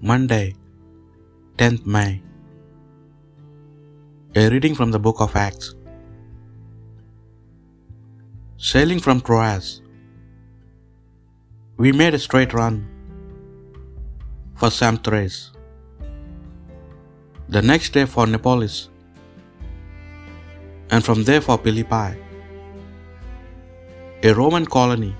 Monday, 10th May. A reading from the book of Acts. Sailing from Troas, we made a straight run for Samothrace. The next day for Neapolis, and from there for Philippi, a Roman colony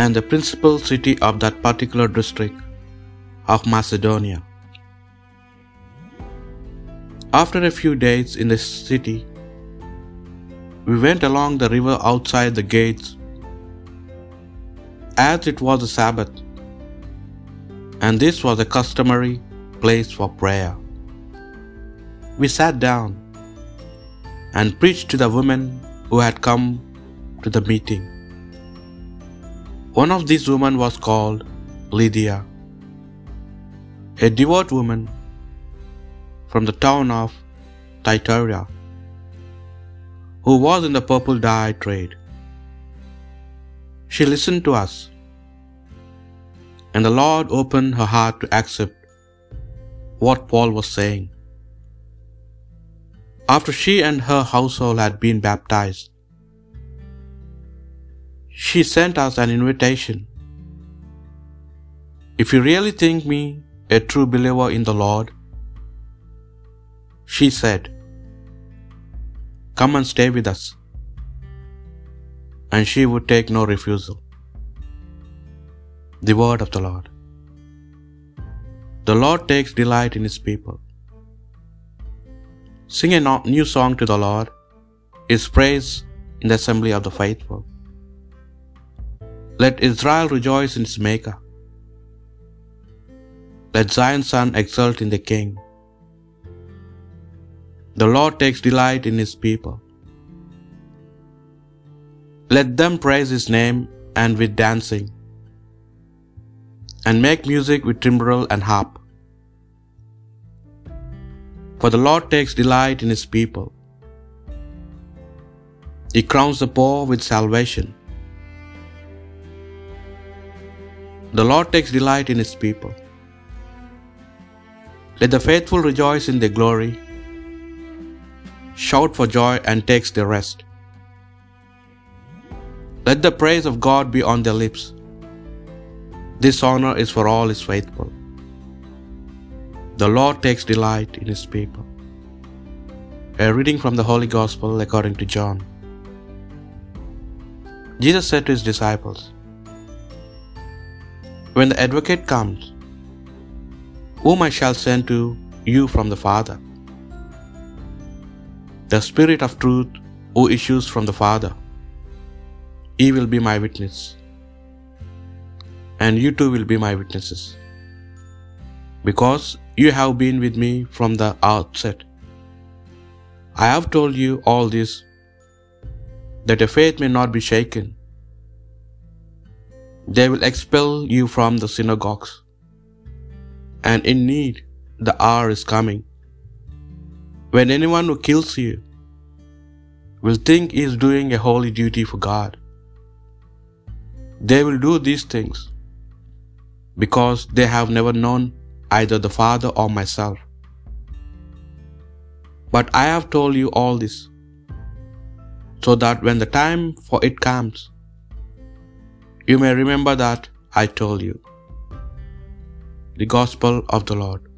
and the principal city of that particular district of Macedonia. After a few days in the city, we went along the river outside the gates, as it was the Sabbath, and this was a customary place for prayer. We sat down and preached to the women who had come to the meeting. One of these women was called Lydia, a devout woman from the town of Thyatira, who was in the purple dye trade. She listened to us, and the Lord opened her heart to accept what Paul was saying. After she and her household had been baptized, she sent us an invitation. If you really think me a true believer in the Lord, she said, Come and stay with us. And she would take no refusal. The word of the Lord. The Lord takes delight in his people. Sing a new song to the Lord, his praise in the assembly of the faithful. Let Israel rejoice in its Maker. Let Zion's son exult in the King. The Lord takes delight in his people. Let them praise his name and with dancing, and make music with timbrel and harp. For the Lord takes delight in his people. He crowns the poor with salvation. The Lord takes delight in his people. Let the faithful rejoice in their glory. Shout for joy and takes their rest. Let the praise of God be on their lips. This honor is for all his faithful. The Lord takes delight in his people. A reading from the Holy Gospel according to John. Jesus said to his disciples, When the advocate comes, whom I shall send to you from the Father, the Spirit of truth who issues from the Father, he will be my witness, and you too will be my witnesses, because you have been with me from the outset. I have told you all this, that your faith may not be shaken. They will expel you from the synagogues, and in need the hour is coming when anyone who kills you will think he is doing a holy duty for God. They will do these things because they have never known either the Father or myself. But I have told you all this, so that when the time for it comes, you may remember that I told you. The Gospel of the Lord.